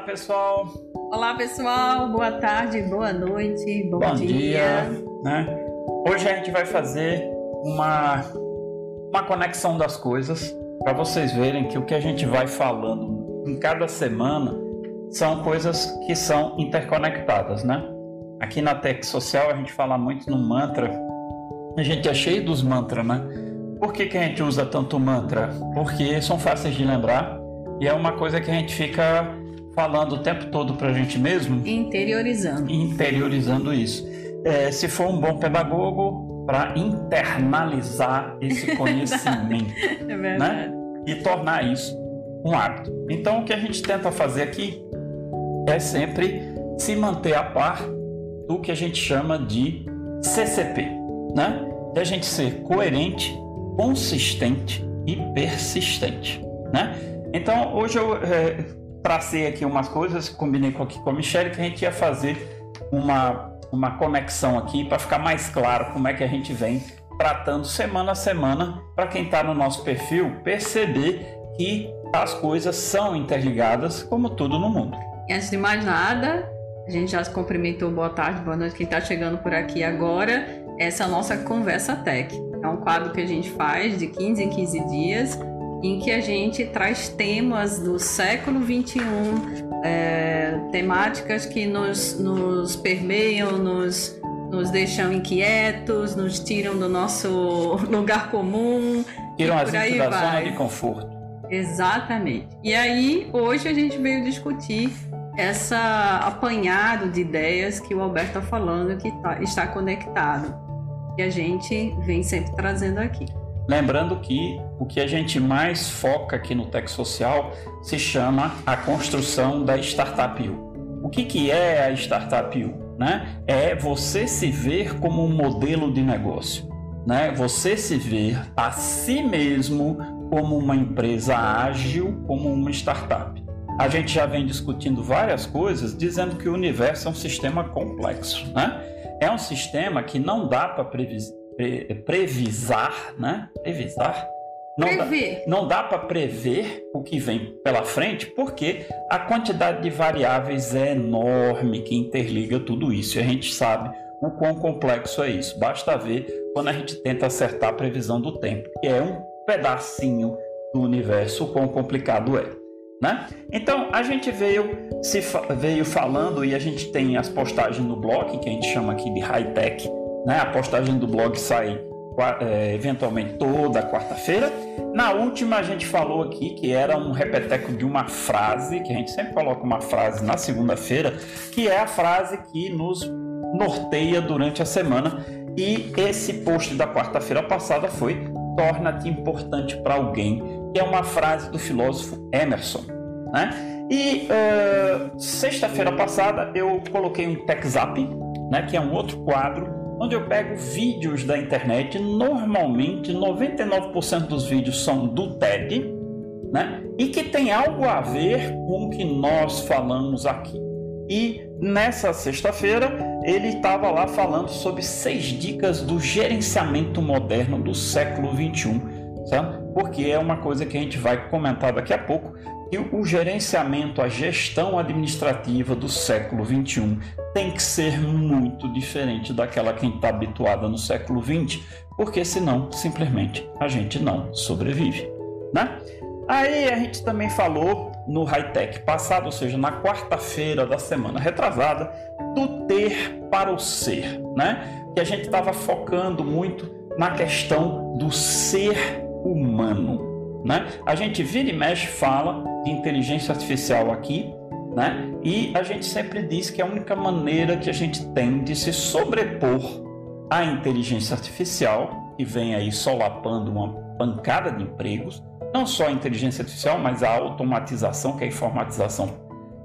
Olá, pessoal. Olá, pessoal. Boa tarde, boa noite, bom, Bom dia. dia. Né? Hoje a gente vai fazer uma, uma conexão das coisas para vocês verem que o que a gente vai falando em cada semana são coisas que são interconectadas, né? Aqui na Tech Social a gente fala muito no mantra. A gente é cheio dos mantras, né? Por que, que a gente usa tanto mantra? Porque são fáceis de lembrar e é uma coisa que a gente fica falando o tempo todo para a gente mesmo Interiorizando. interiorizando isso. É, se for um bom pedagogo, para internalizar esse conhecimento É verdade. e tornar isso um hábito. Então, o que a gente tenta fazer aqui é sempre se manter a par do que a gente chama de CCP, né? De a gente ser coerente, consistente e persistente, né? Então, hoje eu é, tracei aqui umas coisas, combinei com, aqui com a Michelle que a gente ia fazer uma, uma conexão aqui para ficar mais claro como é que a gente vem tratando semana a semana para quem está no nosso perfil perceber que as coisas são interligadas como tudo no mundo. E antes de mais nada, a gente já se cumprimentou. Boa tarde, boa noite. Quem está chegando por aqui agora, essa é a nossa Conversa Tech. É um quadro que a gente faz de 15 em 15 dias, em que a gente traz temas do século 21, é, temáticas que nos, nos permeiam, nos, nos deixam inquietos, nos tiram do nosso lugar comum. Tiram a gente da vai. zona de conforto. Exatamente. E aí, hoje a gente veio discutir essa apanhado de ideias que o Alberto está falando, que tá- está conectado. E a gente vem sempre trazendo aqui. Lembrando que o que a gente mais foca aqui no Tech Social se chama a construção da Startup U. O que, que é a Startup U? Né? É você se ver como um modelo de negócio. Né? Você se ver a si mesmo como uma empresa ágil, como uma startup. A gente já vem discutindo várias coisas, dizendo que o universo é um sistema complexo. Né? É um sistema que não dá para previs pre- previsar, né? Previsar? Não dá- Prever. não dá para prever o que vem pela frente, porque a quantidade de variáveis é enorme que interliga tudo isso. E a gente sabe o quão complexo é isso. Basta ver quando a gente tenta acertar a previsão do tempo, que é um pedacinho do universo, o quão complicado é. Né? Então a gente veio se fa- veio falando e a gente tem as postagens no blog que a gente chama aqui de high tech, né? A postagem do blog sai é, eventualmente toda quarta-feira. Na última a gente falou aqui que era um repeteco de uma frase, que a gente sempre coloca uma frase na segunda-feira, que é a frase que nos norteia durante a semana. E esse post da quarta-feira passada foi torna-te importante para alguém, que é uma frase do filósofo Emerson, né? E eh, sexta-feira passada eu coloquei um Tech Zap, né, que é um outro quadro onde eu pego vídeos da internet. Normalmente 99% dos vídeos são do TED, né? E que tem algo a ver com o que nós falamos aqui. E nessa sexta-feira ele estava lá falando sobre seis dicas do gerenciamento moderno do século 21, sabe? Porque é uma coisa que a gente vai comentar daqui a pouco que o gerenciamento, a gestão administrativa do século 21 tem que ser muito diferente daquela que está habituada no século 20, porque senão simplesmente a gente não sobrevive, né? Aí a gente também falou no High Tech passado, ou seja, na quarta-feira da semana retrasada, do ter para o ser, né? Que a gente estava focando muito na questão do ser humano, né? A gente vira e mexe fala de inteligência artificial aqui, né? E a gente sempre diz que a única maneira que a gente tem de se sobrepor à inteligência artificial, que vem aí solapando uma pancada de empregos, não só a inteligência artificial, mas a automatização que a informatização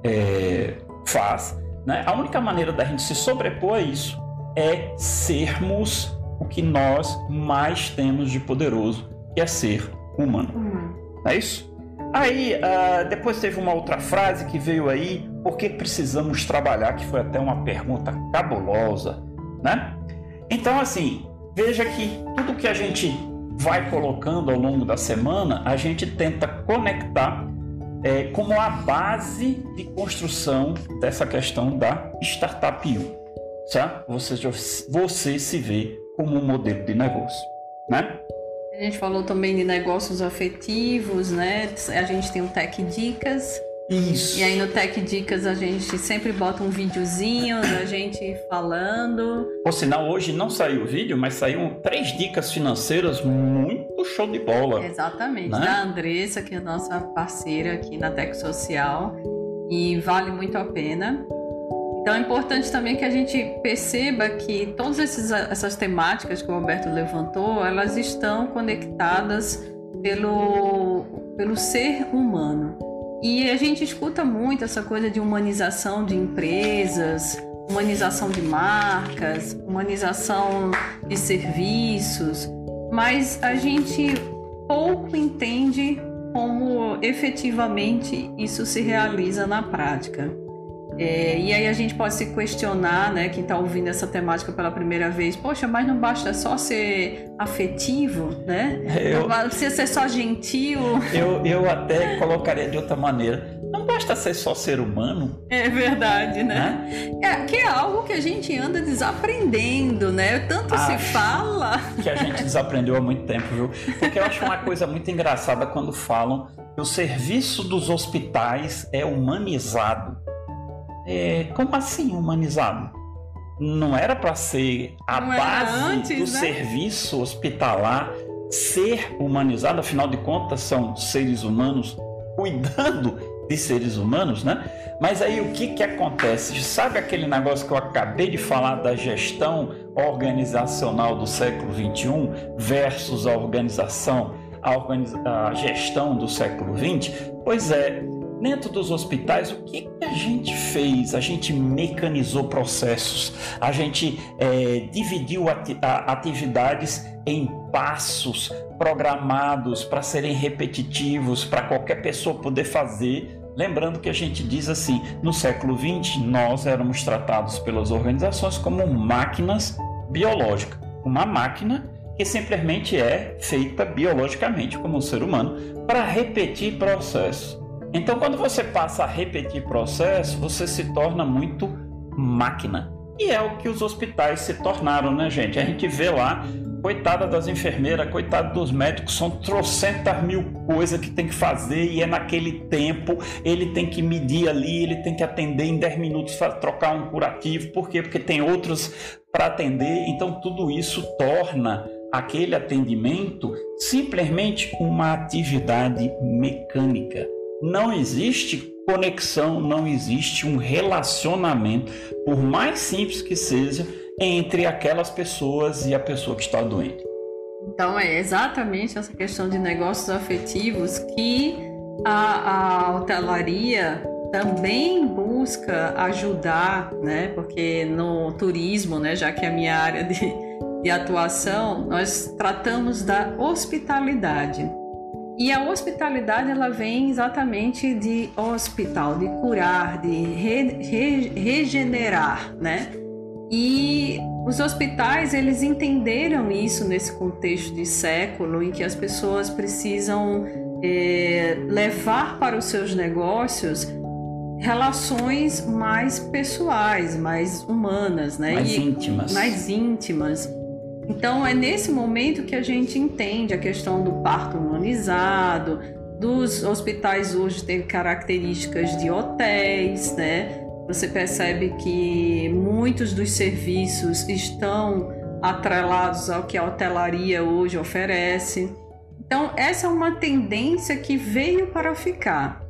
é, faz. Né? A única maneira da gente se sobrepor a isso é sermos o que nós mais temos de poderoso, que é ser humano. Não é isso? Aí, ah, depois teve uma outra frase que veio aí, por que precisamos trabalhar? Que foi até uma pergunta cabulosa, né? Então, assim, veja que tudo que a gente vai colocando ao longo da semana, a gente tenta conectar é, como a base de construção dessa questão da Startup U. Certo? Você, você se vê como um modelo de negócio, né? A gente falou também de negócios afetivos, né? A gente tem o Tech Dicas, isso. E aí no Tech Dicas a gente sempre bota um videozinho da gente falando. Por sinal, hoje não saiu o vídeo, mas saiu três dicas financeiras muito show de bola. Exatamente. Né? Da Andressa, que é a nossa parceira aqui na Tech Social. E vale muito a pena. Então é importante também que a gente perceba que todas esses, essas temáticas que o Alberto levantou, elas estão conectadas pelo, pelo ser humano. E a gente escuta muito essa coisa de humanização de empresas, humanização de marcas, humanização de serviços, mas a gente pouco entende como efetivamente isso se realiza na prática. É, e aí a gente pode se questionar, né, quem está ouvindo essa temática pela primeira vez, poxa, mas não basta só ser afetivo, né? Eu, não precisa ser só gentil. Eu, eu até colocaria de outra maneira. Não basta ser só ser humano. É verdade, né? né? É, que é algo que a gente anda desaprendendo, né? Tanto acho se fala. Que a gente desaprendeu há muito tempo, viu? Porque eu acho uma coisa muito engraçada quando falam que o serviço dos hospitais é humanizado. É, como assim humanizado? Não era para ser a Não base antes, do né? serviço hospitalar ser humanizado, afinal de contas são seres humanos cuidando de seres humanos, né? Mas aí o que que acontece? Sabe aquele negócio que eu acabei de falar da gestão organizacional do século 21 versus a organização, a, organiza a gestão do século 20? Pois é, Dentro dos hospitais, o que, que a gente fez? A gente mecanizou processos, a gente é, dividiu ati atividades em passos programados para serem repetitivos, para qualquer pessoa poder fazer. Lembrando que a gente diz assim: no século XX, nós éramos tratados pelas organizações como máquinas biológicas. Uma máquina que simplesmente é feita biologicamente, como um ser humano, para repetir processos. Então, quando você passa a repetir processo, você se torna muito máquina. E é o que os hospitais se tornaram, né, gente? A gente vê lá, coitada das enfermeiras, coitado dos médicos, são trocentas mil coisas que tem que fazer e é naquele tempo, ele tem que medir ali, ele tem que atender em 10 minutos, trocar um curativo, por quê? Porque tem outros para atender, então tudo isso torna aquele atendimento simplesmente uma atividade mecânica. Não existe conexão, não existe um relacionamento, por mais simples que seja, entre aquelas pessoas e a pessoa que está doente. Então é exatamente essa questão de negócios afetivos que a, a hotelaria também busca ajudar, né? Porque no turismo, né, já que é a minha área de, de atuação, nós tratamos da hospitalidade. E a hospitalidade ela vem exatamente de hospital, de curar, de re, re, regenerar, né? E os hospitais eles entenderam isso nesse contexto de século em que as pessoas precisam é, levar para os seus negócios relações mais pessoais, mais humanas, né? Mais e, íntimas. Mais íntimas. Então é nesse momento que a gente entende a questão do parto humanizado, dos hospitais hoje têm características de hotéis, né? Você percebe que muitos dos serviços estão atrelados ao que a hotelaria hoje oferece. Então, essa é uma tendência que veio para ficar.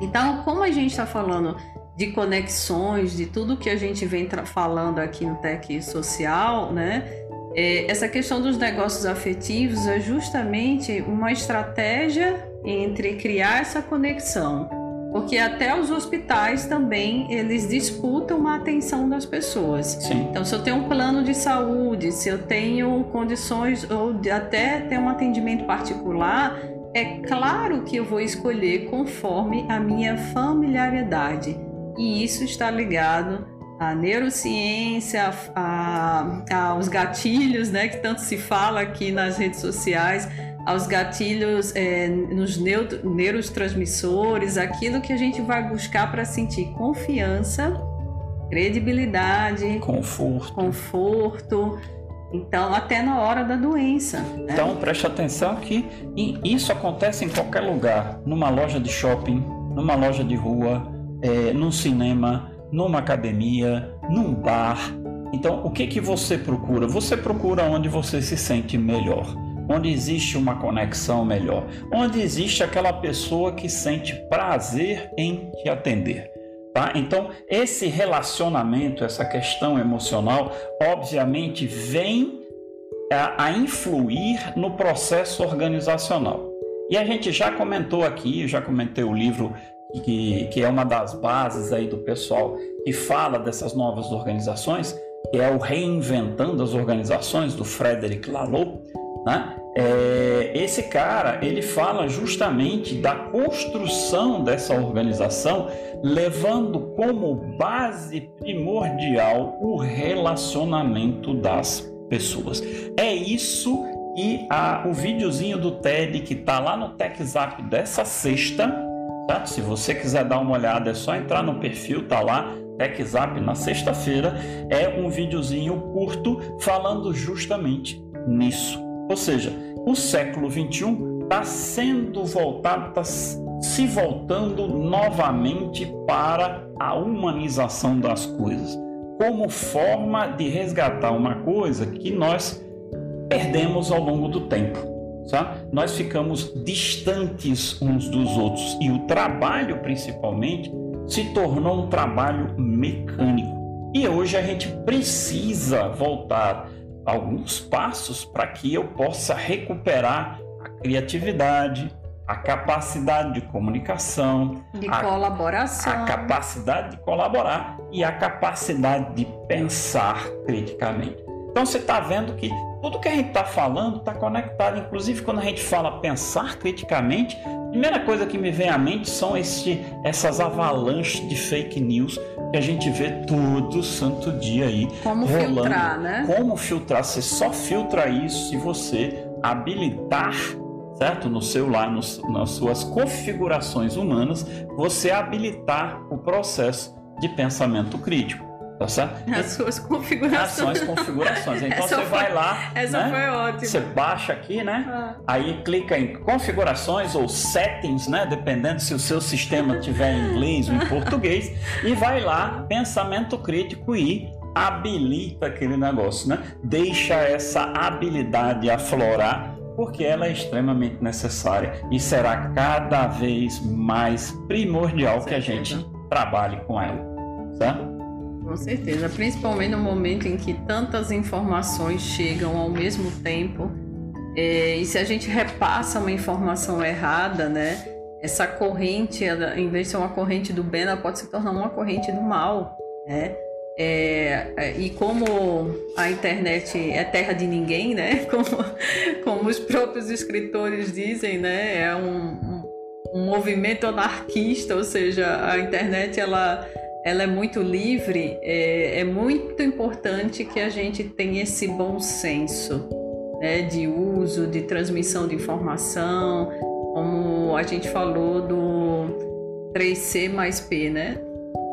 Então, como a gente está falando de conexões, de tudo que a gente vem falando aqui no Tech Social, né? É, essa questão dos negócios afetivos é justamente uma estratégia entre criar essa conexão, porque até os hospitais também eles disputam a atenção das pessoas. Sim. Então, se eu tenho um plano de saúde, se eu tenho condições ou até ter um atendimento particular, é claro que eu vou escolher conforme a minha familiaridade. E isso está ligado a neurociência, a, a, os gatilhos, né, que tanto se fala aqui nas redes sociais, aos gatilhos é, nos neurotransmissores, aquilo que a gente vai buscar para sentir confiança, credibilidade, conforto. conforto. Então, até na hora da doença. Né? Então, preste atenção que isso acontece em qualquer lugar, numa loja de shopping, numa loja de rua, é, num cinema, numa academia, num bar. Então, o que que você procura? Você procura onde você se sente melhor onde existe uma conexão melhor, onde existe aquela pessoa que sente prazer em te atender. Tá? Então, esse relacionamento, essa questão emocional, obviamente vem a, a influir no processo organizacional. E a gente já comentou aqui, já comentei o livro que, que é uma das bases aí do pessoal que fala dessas novas organizações, que é o Reinventando as Organizações, do Frederic Laloux. Né? É, esse cara ele fala justamente da construção dessa organização, levando como base primordial o relacionamento das pessoas. É isso e a, o videozinho do TED que está lá no TechZap dessa sexta, tá? Se você quiser dar uma olhada, é só entrar no perfil, tá lá. TechZap na sexta-feira é um videozinho curto falando justamente nisso. Ou seja, o século XXI está sendo voltado, está se voltando novamente para a humanização das coisas, como forma de resgatar uma coisa que nós perdemos ao longo do tempo. Sabe? Nós ficamos distantes uns dos outros e o trabalho, principalmente, se tornou um trabalho mecânico. E hoje a gente precisa voltar alguns passos para que eu possa recuperar a criatividade, a capacidade de comunicação, de a, colaboração, a capacidade de colaborar e a capacidade de pensar criticamente. Então você está vendo que tudo que a gente está falando está conectado. Inclusive, quando a gente fala pensar criticamente, a primeira coisa que me vem à mente são esse, essas avalanches de fake news que a gente vê todo santo dia aí. Como rolando. filtrar, né? Como filtrar? Você só filtra isso se você habilitar certo? No celular, nos, nas suas configurações humanas, você habilitar o processo de pensamento crítico. Tá certo? As suas configurações. Suas configurações. Então essa você foi, vai lá. Essa né? foi ótima. Você baixa aqui, né? Ah. Aí clica em configurações ou settings, né? Dependendo se o seu sistema tiver em inglês ou em português. E vai lá, pensamento crítico e habilita aquele negócio, né? Deixa essa habilidade aflorar porque ela é extremamente necessária e será cada vez mais primordial que a gente trabalhe com ela, certo? Com certeza, principalmente no momento em que tantas informações chegam ao mesmo tempo. É, e se a gente repassa uma informação errada, né? Essa corrente, ela, em vez de ser uma corrente do bem, ela pode se tornar uma corrente do mal, né? É, é e como a internet é terra de ninguém, né? Como, como os próprios escritores dizem, né? É um, um, um movimento anarquista, ou seja, a internet ela ela é muito livre, é, é muito importante que a gente tenha esse bom senso né, de uso, de transmissão de informação, como a gente falou do 3C mais P, né?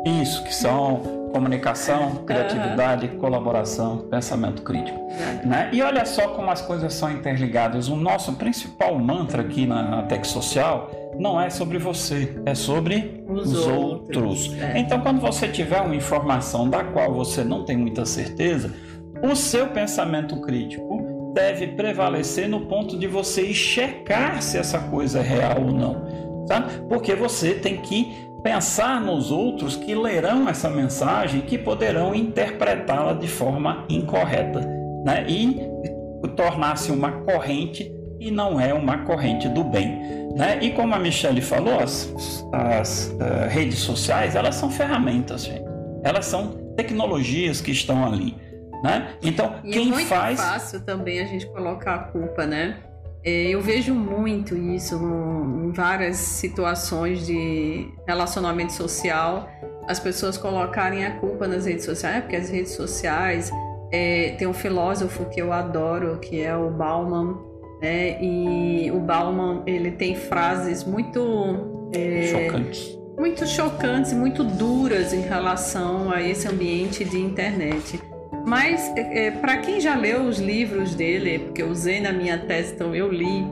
Isso, que são comunicação, criatividade, uhum. colaboração, pensamento crítico. Né? E olha só como as coisas são interligadas. O nosso principal mantra aqui na, na Tech Social não é sobre você, é sobre os, os outros. outros. É. Então, quando você tiver uma informação da qual você não tem muita certeza, o seu pensamento crítico deve prevalecer no ponto de você checar se essa coisa é real ou não. Sabe? Porque você tem que pensar nos outros que lerão essa mensagem que poderão interpretá-la de forma incorreta né? e tornar-se uma corrente e não é uma corrente do bem. Né? E como a Michelle falou, as, as uh, redes sociais elas são ferramentas, gente. elas são tecnologias que estão ali. Né? Então, e é quem é muito faz. fácil também a gente colocar a culpa, né? É, eu vejo muito isso em várias situações de relacionamento social, as pessoas colocarem a culpa nas redes sociais, é porque as redes sociais é, tem um filósofo que eu adoro, que é o Bauman, Né? E o Bauman ele tem frases muito é, chocantes, muito chocantes, muito duras em relação a esse ambiente de internet. Mas é, é para quem já leu os livros dele, porque eu usei na minha tese, então eu li,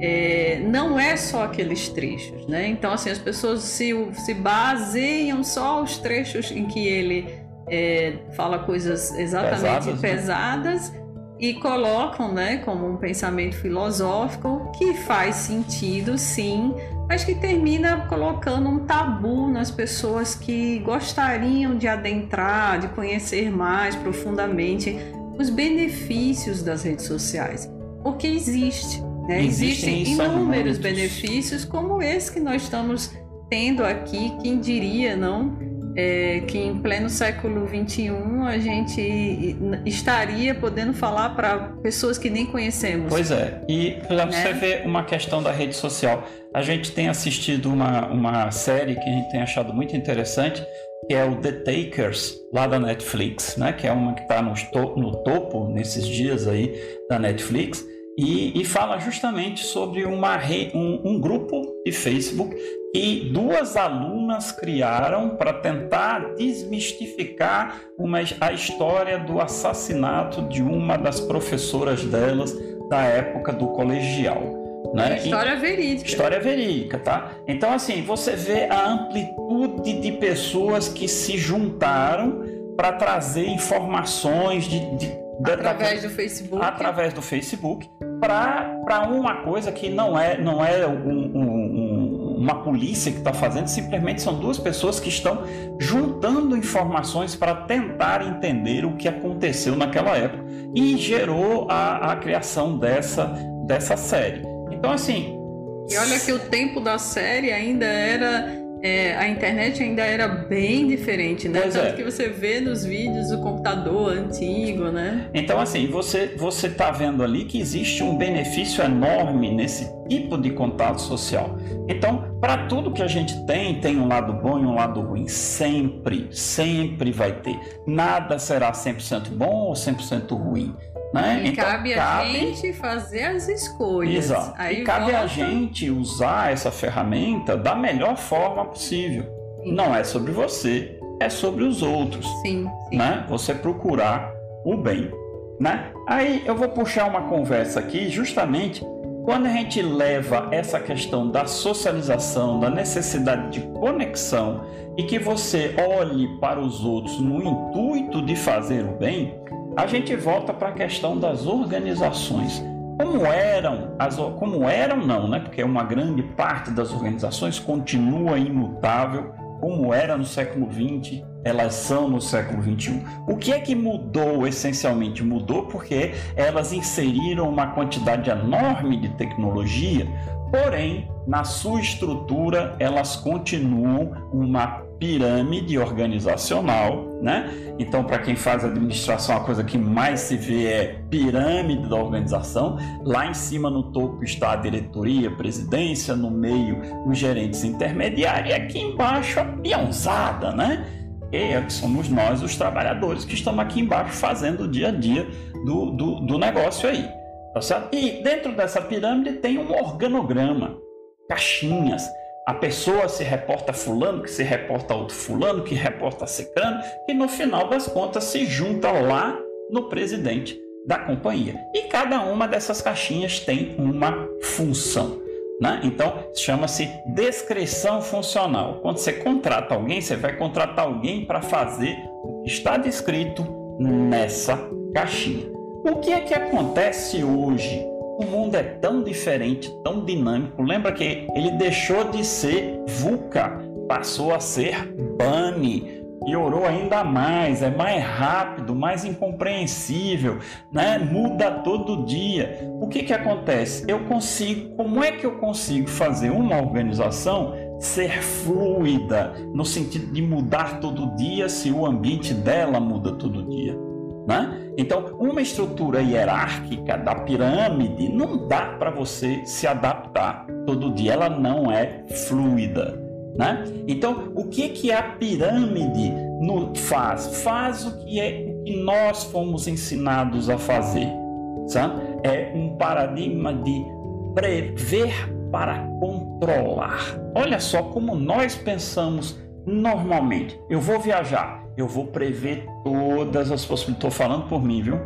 é, não é só aqueles trechos, né? Então assim as pessoas se, se baseiam só os trechos em que ele é, fala coisas exatamente pesadas, pesadas né? E colocam, né, como um pensamento filosófico que faz sentido, sim, mas que termina colocando um tabu nas pessoas que gostariam de adentrar, de conhecer mais profundamente os benefícios das redes sociais, porque existe, né? existem, existem inúmeros benefícios como esse que nós estamos tendo aqui, quem diria, não? É, que em pleno século XXI a gente estaria podendo falar para pessoas que nem conhecemos. Pois é, e para né? você ver uma questão da rede social, a gente tem assistido uma, uma série que a gente tem achado muito interessante, que é o The Takers, lá da Netflix, né? que é uma que está no, no topo nesses dias aí da Netflix. E, e, fala justamente sobre uma re, um, um, grupo de Facebook que duas alunas criaram para tentar desmistificar uma, a história do assassinato de uma das professoras delas da época do colegial. Né? História verídica. História verídica, tá? Então, assim, você vê a amplitude de pessoas que se juntaram para trazer informações de, de através do Facebook. através do Facebook para uma coisa que não é não é um, um, uma polícia que está fazendo simplesmente são duas pessoas que estão juntando informações para tentar entender o que aconteceu naquela época e gerou a, a criação dessa dessa série. Então assim e olha que o tempo da série ainda era é, a internet ainda era bem diferente, né? Pois Tanto é. que você vê nos vídeos o computador antigo, né? Então, assim, você você está vendo ali que existe um benefício enorme nesse tipo de contato social. Então, para tudo que a gente tem, tem um lado bom e um lado ruim. Sempre, sempre vai ter. Nada será 100% bom ou 100% ruim. Né? E então, cabe, cabe a gente fazer as escolhas. Exato. Aí e cabe volta... a gente usar essa ferramenta da melhor forma possível. Sim. Não é sobre você, é sobre os outros. Sim, sim. Né? Você procurar o bem. Né? Aí eu vou puxar uma conversa aqui justamente quando a gente leva essa questão da socialização, da necessidade de conexão e que você olhe para os outros no intuito de fazer o bem, a gente volta para a questão das organizações. Como eram, as, como eram não, né? Porque uma grande parte das organizações continua imutável, como era no século XX, elas são no século XXI. O que é que mudou essencialmente? Mudou porque elas inseriram uma quantidade enorme de tecnologia, porém, na sua estrutura, elas continuam uma pirâmide organizacional, né? Então, para quem faz administração, a coisa que mais se vê é pirâmide da organização. Lá em cima, no topo, está a diretoria, a presidência, no meio, os gerentes intermediários, e aqui embaixo, a peãozada, né? E é somos nós, os trabalhadores, que estamos aqui embaixo fazendo o dia a dia do, do, do negócio aí. Tá certo? E dentro dessa pirâmide tem um organograma, caixinhas a pessoa se reporta a fulano, que se reporta a outro fulano, que reporta a que no final das contas se junta lá no presidente da companhia. E cada uma dessas caixinhas tem uma função. Né? Então, chama-se descrição funcional. Quando você contrata alguém, você vai contratar alguém para fazer o que está descrito nessa caixinha. O que é que acontece hoje o mundo é tão diferente, tão dinâmico. Lembra que ele deixou de ser VUCA, passou a ser BANI. Piorou ainda mais, é mais rápido, mais incompreensível, né? muda todo dia. O que, que acontece? Eu consigo, como é que eu consigo fazer uma organização ser fluida, no sentido de mudar todo dia se o ambiente dela muda todo dia? Né? Então, uma estrutura hierárquica da pirâmide não dá para você se adaptar todo dia, ela não é fluida. Né? Então, o que, que a pirâmide faz? Faz o que é o que nós fomos ensinados a fazer. Sabe? é um paradigma de prever para controlar. Olha só como nós pensamos normalmente. Eu vou viajar, eu vou prever todas as possibilidades. Estou falando por mim, viu?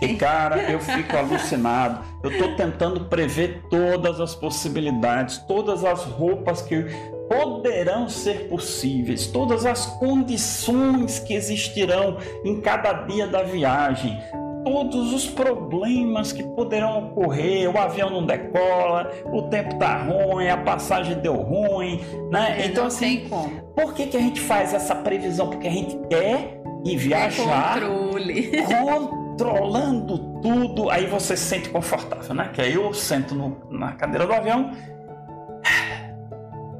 E cara, eu fico alucinado. Eu estou tentando prever todas as possibilidades, todas as roupas que poderão ser possíveis, todas as condições que existirão em cada dia da viagem, todos os problemas que poderão ocorrer, o avião não decola, o tempo tá ruim, a passagem deu ruim, né? É, então assim, por que, que a gente faz essa previsão? Porque a gente quer ir viajar É controle. controlando tudo, aí você se sente confortável, né? Que aí eu sento no- na cadeira do avião,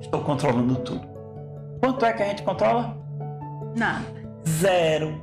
estou controlando tudo. Quanto é que a gente controla? Nada. Zero.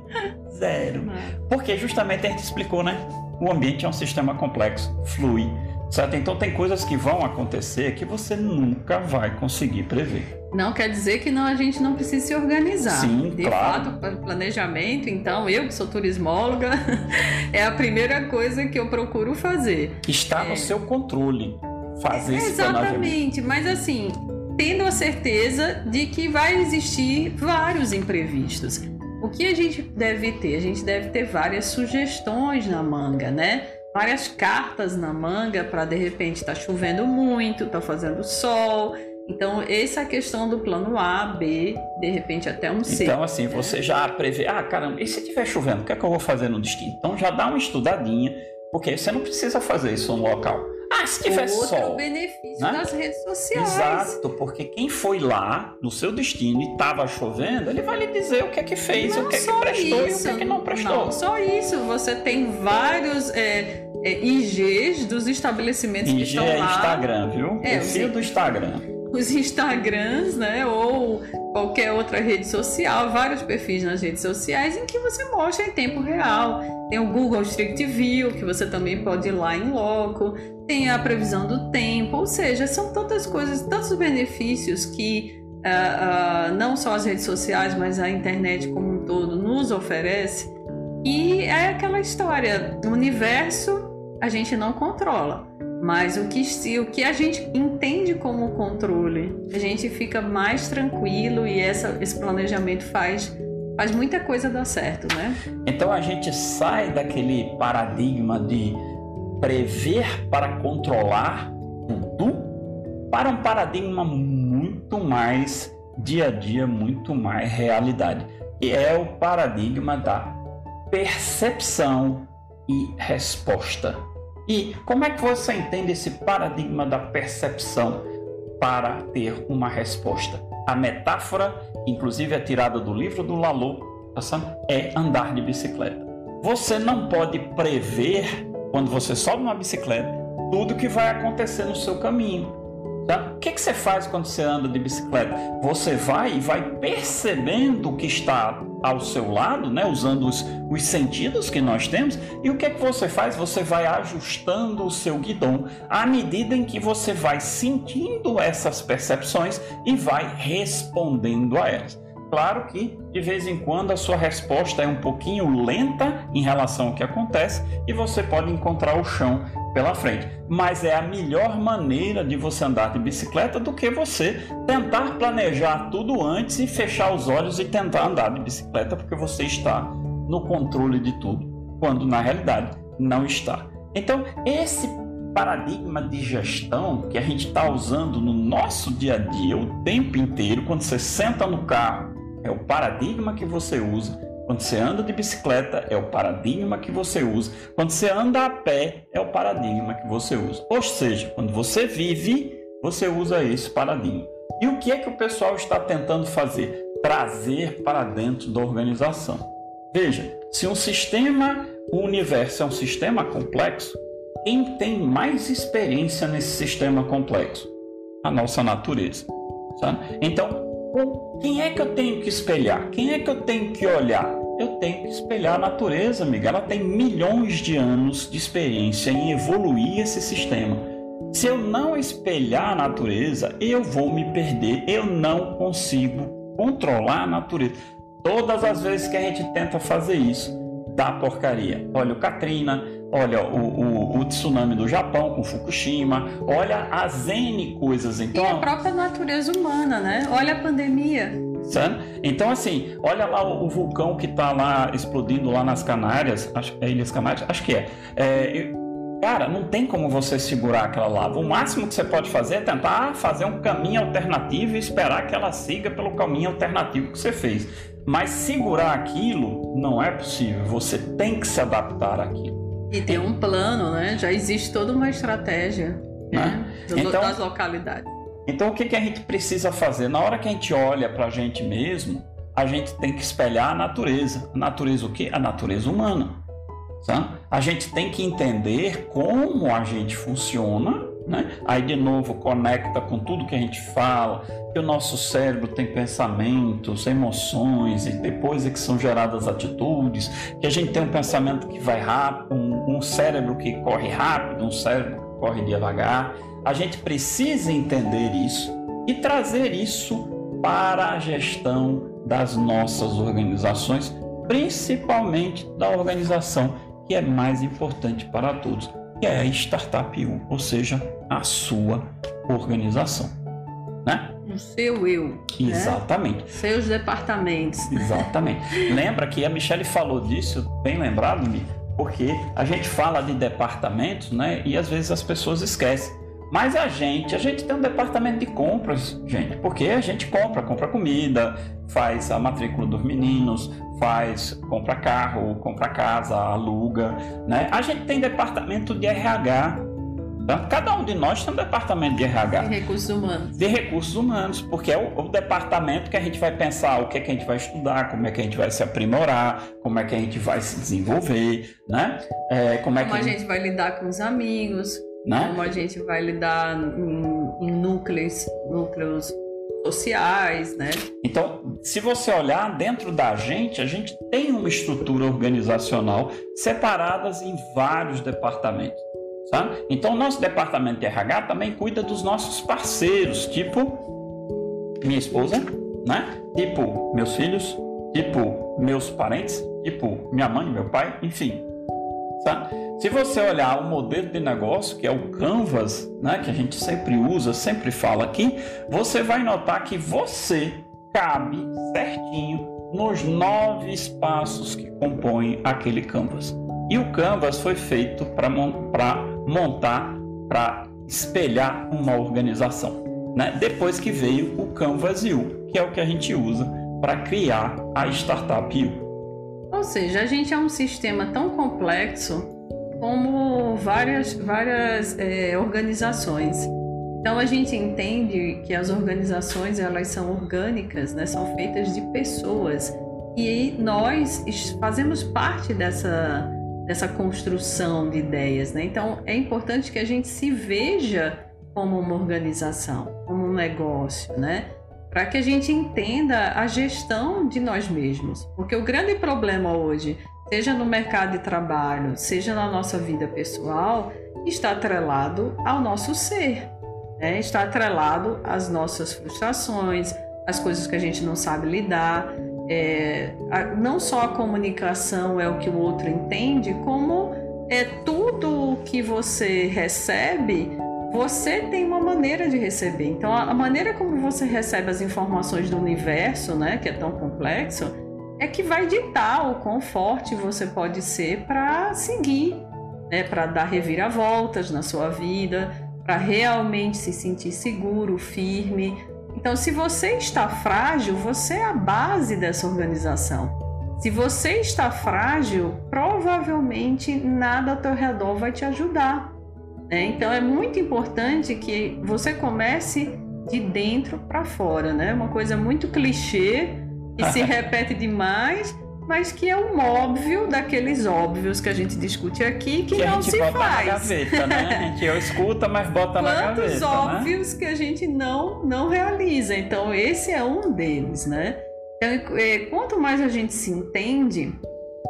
Zero. Porque justamente a gente explicou, né? O ambiente é um sistema complexo, flui, certo? Então tem coisas que vão acontecer que você nunca vai conseguir prever. Não quer dizer que não, a gente não precisa se organizar. Sim, De claro. fato, planejamento, então, eu que sou turismóloga, é a primeira coisa que eu procuro fazer. Está no seu controle fazer esse planejamento. Exatamente, mas assim, tendo a certeza de que vai existir vários imprevistos. O que a gente deve ter? A gente deve ter várias sugestões na manga, né? Várias cartas na manga para de repente estar chovendo muito, tá fazendo sol. Então, essa é a questão do plano A, B, de repente até um C. Então, assim, você já prevê, ah, caramba, e se estiver chovendo, o que é que eu vou fazer no destino? Então já dá uma estudadinha, porque você não precisa fazer isso no local. Ah, se tiver Outro sol. benefício né? das redes sociais. Exato, porque quem foi lá no seu destino e estava chovendo, ele vai lhe dizer o que é que fez, o que é que só prestou e o isso, que é que não prestou. Não, só isso. Você tem vários é, é, IGs dos estabelecimentos que IG estão é lá. Instagram, viu? É, Perfil sei. do Instagram. Os Instagrams, né? Ou qualquer outra rede social, vários perfis nas redes sociais em que você mostra em tempo real. Tem o Google Street View, que você também pode ir lá em loco. Tem a previsão do tempo, ou seja, são tantas coisas, tantos benefícios que ah, ah, não só as redes sociais, mas a internet como um todo nos oferece. E é aquela história, o universo a gente não controla. Mas o que, o que a gente entende como controle, a gente fica mais tranquilo e essa, esse planejamento faz, faz muita coisa dar certo, né? Então a gente sai daquele paradigma de prever para controlar tudo para um paradigma muito mais dia a dia, muito mais realidade. E é o paradigma da percepção e resposta. E como é que você entende esse paradigma da percepção para ter uma resposta? A metáfora, inclusive é tirada do livro do Lalo, tá é andar de bicicleta. Você não pode prever, quando você sobe uma bicicleta, tudo que vai acontecer no seu caminho. Tá? O que, que você faz quando você anda de bicicleta? Você vai e vai percebendo o que está ao seu lado, né? usando os, os sentidos que nós temos, e o que, que você faz? Você vai ajustando o seu guidão à medida em que você vai sentindo essas percepções e vai respondendo a elas. Claro que de vez em quando a sua resposta é um pouquinho lenta em relação ao que acontece e você pode encontrar o chão pela frente. Mas é a melhor maneira de você andar de bicicleta do que você tentar planejar tudo antes e fechar os olhos e tentar andar de bicicleta porque você está no controle de tudo, quando na realidade não está. Então, esse paradigma de gestão que a gente está usando no nosso dia a dia o tempo inteiro, quando você senta no carro, é o paradigma que você usa. Quando você anda de bicicleta, é o paradigma que você usa. Quando você anda a pé, é o paradigma que você usa. Ou seja, quando você vive, você usa esse paradigma. E o que é que o pessoal está tentando fazer? Trazer para dentro da organização. Veja, se um sistema, o universo é um sistema complexo, quem tem mais experiência nesse sistema complexo? A nossa natureza. Sabe? Então, quem é que eu tenho que espelhar? Quem é que eu tenho que olhar? Eu tenho que espelhar a natureza, amiga. Ela tem milhões de anos de experiência em evoluir esse sistema. Se eu não espelhar a natureza, eu vou me perder. Eu não consigo controlar a natureza. Todas as vezes que a gente tenta fazer isso, dá porcaria. Olha o Katrina, olha o, o, o, tsunami do Japão com Fukushima, olha as N coisas. Então, e a própria natureza humana, né? Olha a pandemia. Sabe? Então, assim, olha lá o, o vulcão que está lá explodindo lá nas Canárias, acho, é Ilhas Canárias? Acho que é. é Cara, não tem como você segurar aquela lava. O máximo que você pode fazer é tentar fazer um caminho alternativo e esperar que ela siga pelo caminho alternativo que você fez. Mas segurar aquilo não é possível. Você tem que se adaptar àquilo. E tem um plano, né? Já existe toda uma estratégia né? né? então, das localidades. Então, o que, que a gente precisa fazer? Na hora que a gente olha para a gente mesmo, a gente tem que espelhar a natureza. A natureza o quê? A natureza humana. Tá? A gente tem que entender como a gente funciona né? Aí de novo conecta com tudo que a gente fala, que o nosso cérebro tem pensamentos, emoções e depois é que são geradas atitudes, que a gente tem um pensamento que vai rápido, um, um cérebro que corre rápido, um cérebro que corre devagar. A gente precisa entender isso e trazer isso para a gestão das nossas organizações, principalmente da organização que é mais importante para todos, que é a Startup U, ou seja, a sua organização. Né? O seu eu. Né? Exatamente. Né? Seus departamentos. Exatamente. Lembra que a Michelle falou disso, bem lembrado? Porque a gente fala de departamentos, né? E às vezes as pessoas esquecem. Mas a gente, a gente tem um departamento de compras, gente, porque a gente compra, compra comida, faz a matrícula dos meninos, faz, compra carro, compra casa, aluga, né? A gente tem departamento de RH. Tá? Cada um de nós tem um departamento de RH. De recursos humanos. De recursos humanos, porque é o, o, departamento que a gente vai pensar o que é que a gente vai estudar, como é que a gente vai se aprimorar, como é que a gente vai se desenvolver, né? É, como, é como que a gente vai lidar com os amigos, né? como a gente vai lidar em, em núcleos, núcleos sociais, né? Então, se você olhar dentro da gente, a gente tem uma estrutura organizacional separadas em vários departamentos. Sabe? Então, nosso departamento de RH também cuida dos nossos parceiros, tipo minha esposa, né? Tipo meus filhos, tipo meus parentes, tipo minha mãe, meu pai, enfim. Sabe? Se você olhar o modelo de negócio, que é o Canvas, né, que a gente sempre usa, sempre fala aqui, você vai notar que você cabe certinho nos nove espaços que compõem aquele Canvas. E o Canvas foi feito para montar, para espelhar uma organização. Né? Depois que veio o Canvas U, que é o que a gente usa para criar a Startup U. Ou seja, a gente é um sistema tão complexo como várias, várias é, organizações. Então a gente entende que as organizações elas são orgânicas, né? são feitas de pessoas e nós fazemos parte dessa, dessa construção de ideias. Né? Então é importante que a gente se veja como uma organização, como um negócio, né? para que a gente entenda a gestão de nós mesmos. Porque o grande problema hoje seja no mercado de trabalho, seja na nossa vida pessoal, está atrelado ao nosso ser, né? está atrelado às nossas frustrações, às coisas que a gente não sabe lidar. É, a, não só a comunicação é o que o outro entende, como é tudo o que você recebe, você tem uma maneira de receber. Então, a, a maneira como você recebe as informações do universo, né, que é tão complexo, é que vai ditar o quão forte você pode ser para seguir, né, para dar reviravoltas na sua vida, para realmente se sentir seguro, firme. Então, se você está frágil, você é a base dessa organização. Se você está frágil, provavelmente nada ao teu redor vai te ajudar. Né? Então, é muito importante que você comece de dentro para fora, né? Uma coisa muito clichê, e se repete demais, mas que é um óbvio daqueles óbvios que a gente discute aqui que, que não se faz. Na gaveta, né? A gente escuta, mas bota Quantos na gaveta. Quantos né? óbvios né? que a gente não, não realiza. Então, esse é um deles, né? Então, é, quanto mais a gente se entende,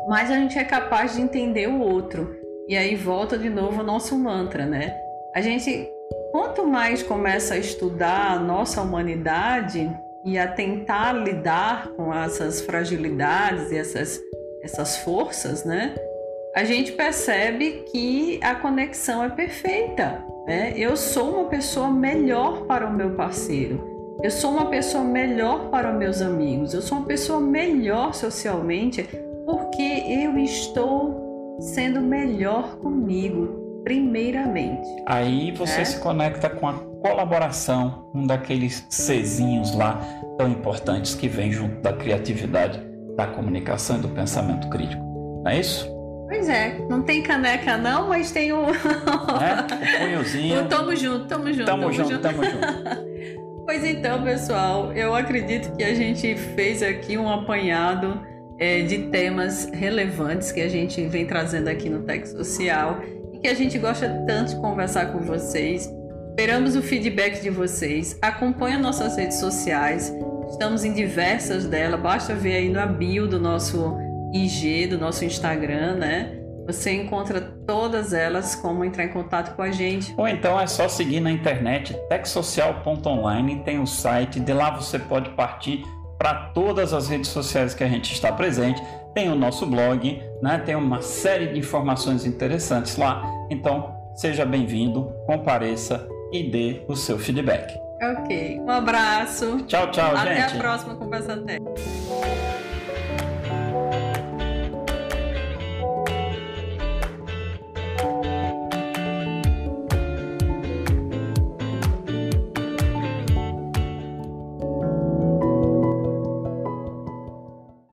mais a gente é capaz de entender o outro. E aí volta de novo o nosso mantra, né? A gente, quanto mais começa a estudar a nossa humanidade, e a tentar lidar com essas fragilidades e essas, essas forças, né? a gente percebe que a conexão é perfeita. Né? Eu sou uma pessoa melhor para o meu parceiro. Eu sou uma pessoa melhor para os meus amigos. Eu sou uma pessoa melhor socialmente porque eu estou sendo melhor comigo, primeiramente. Aí você é? se conecta com a colaboração, um daqueles Czinhos lá tão importantes que vem junto da criatividade, da comunicação e do pensamento crítico. Não é isso? Pois é, não tem caneca não, mas tem o. é, o punhozinho. Tamo junto, tamo junto. Tamo, tamo junto, junto, tamo junto. pois então, pessoal, eu acredito que a gente fez aqui um apanhado é, de temas relevantes que a gente vem trazendo aqui no Tech Social que a gente gosta tanto de conversar com vocês. Esperamos o feedback de vocês. Acompanhe nossas redes sociais. Estamos em diversas delas. Basta ver aí no bio do nosso IG, do nosso Instagram, né? Você encontra todas elas como entrar em contato com a gente. Ou então é só seguir na internet techsocial.online, tem o site, de lá você pode partir para todas as redes sociais que a gente está presente. Tem o nosso blog, né? tem uma série de informações interessantes lá. Então, seja bem-vindo, compareça e dê o seu feedback. Ok, um abraço. Tchau, tchau, Até gente. Até a próxima Conversa Técnica.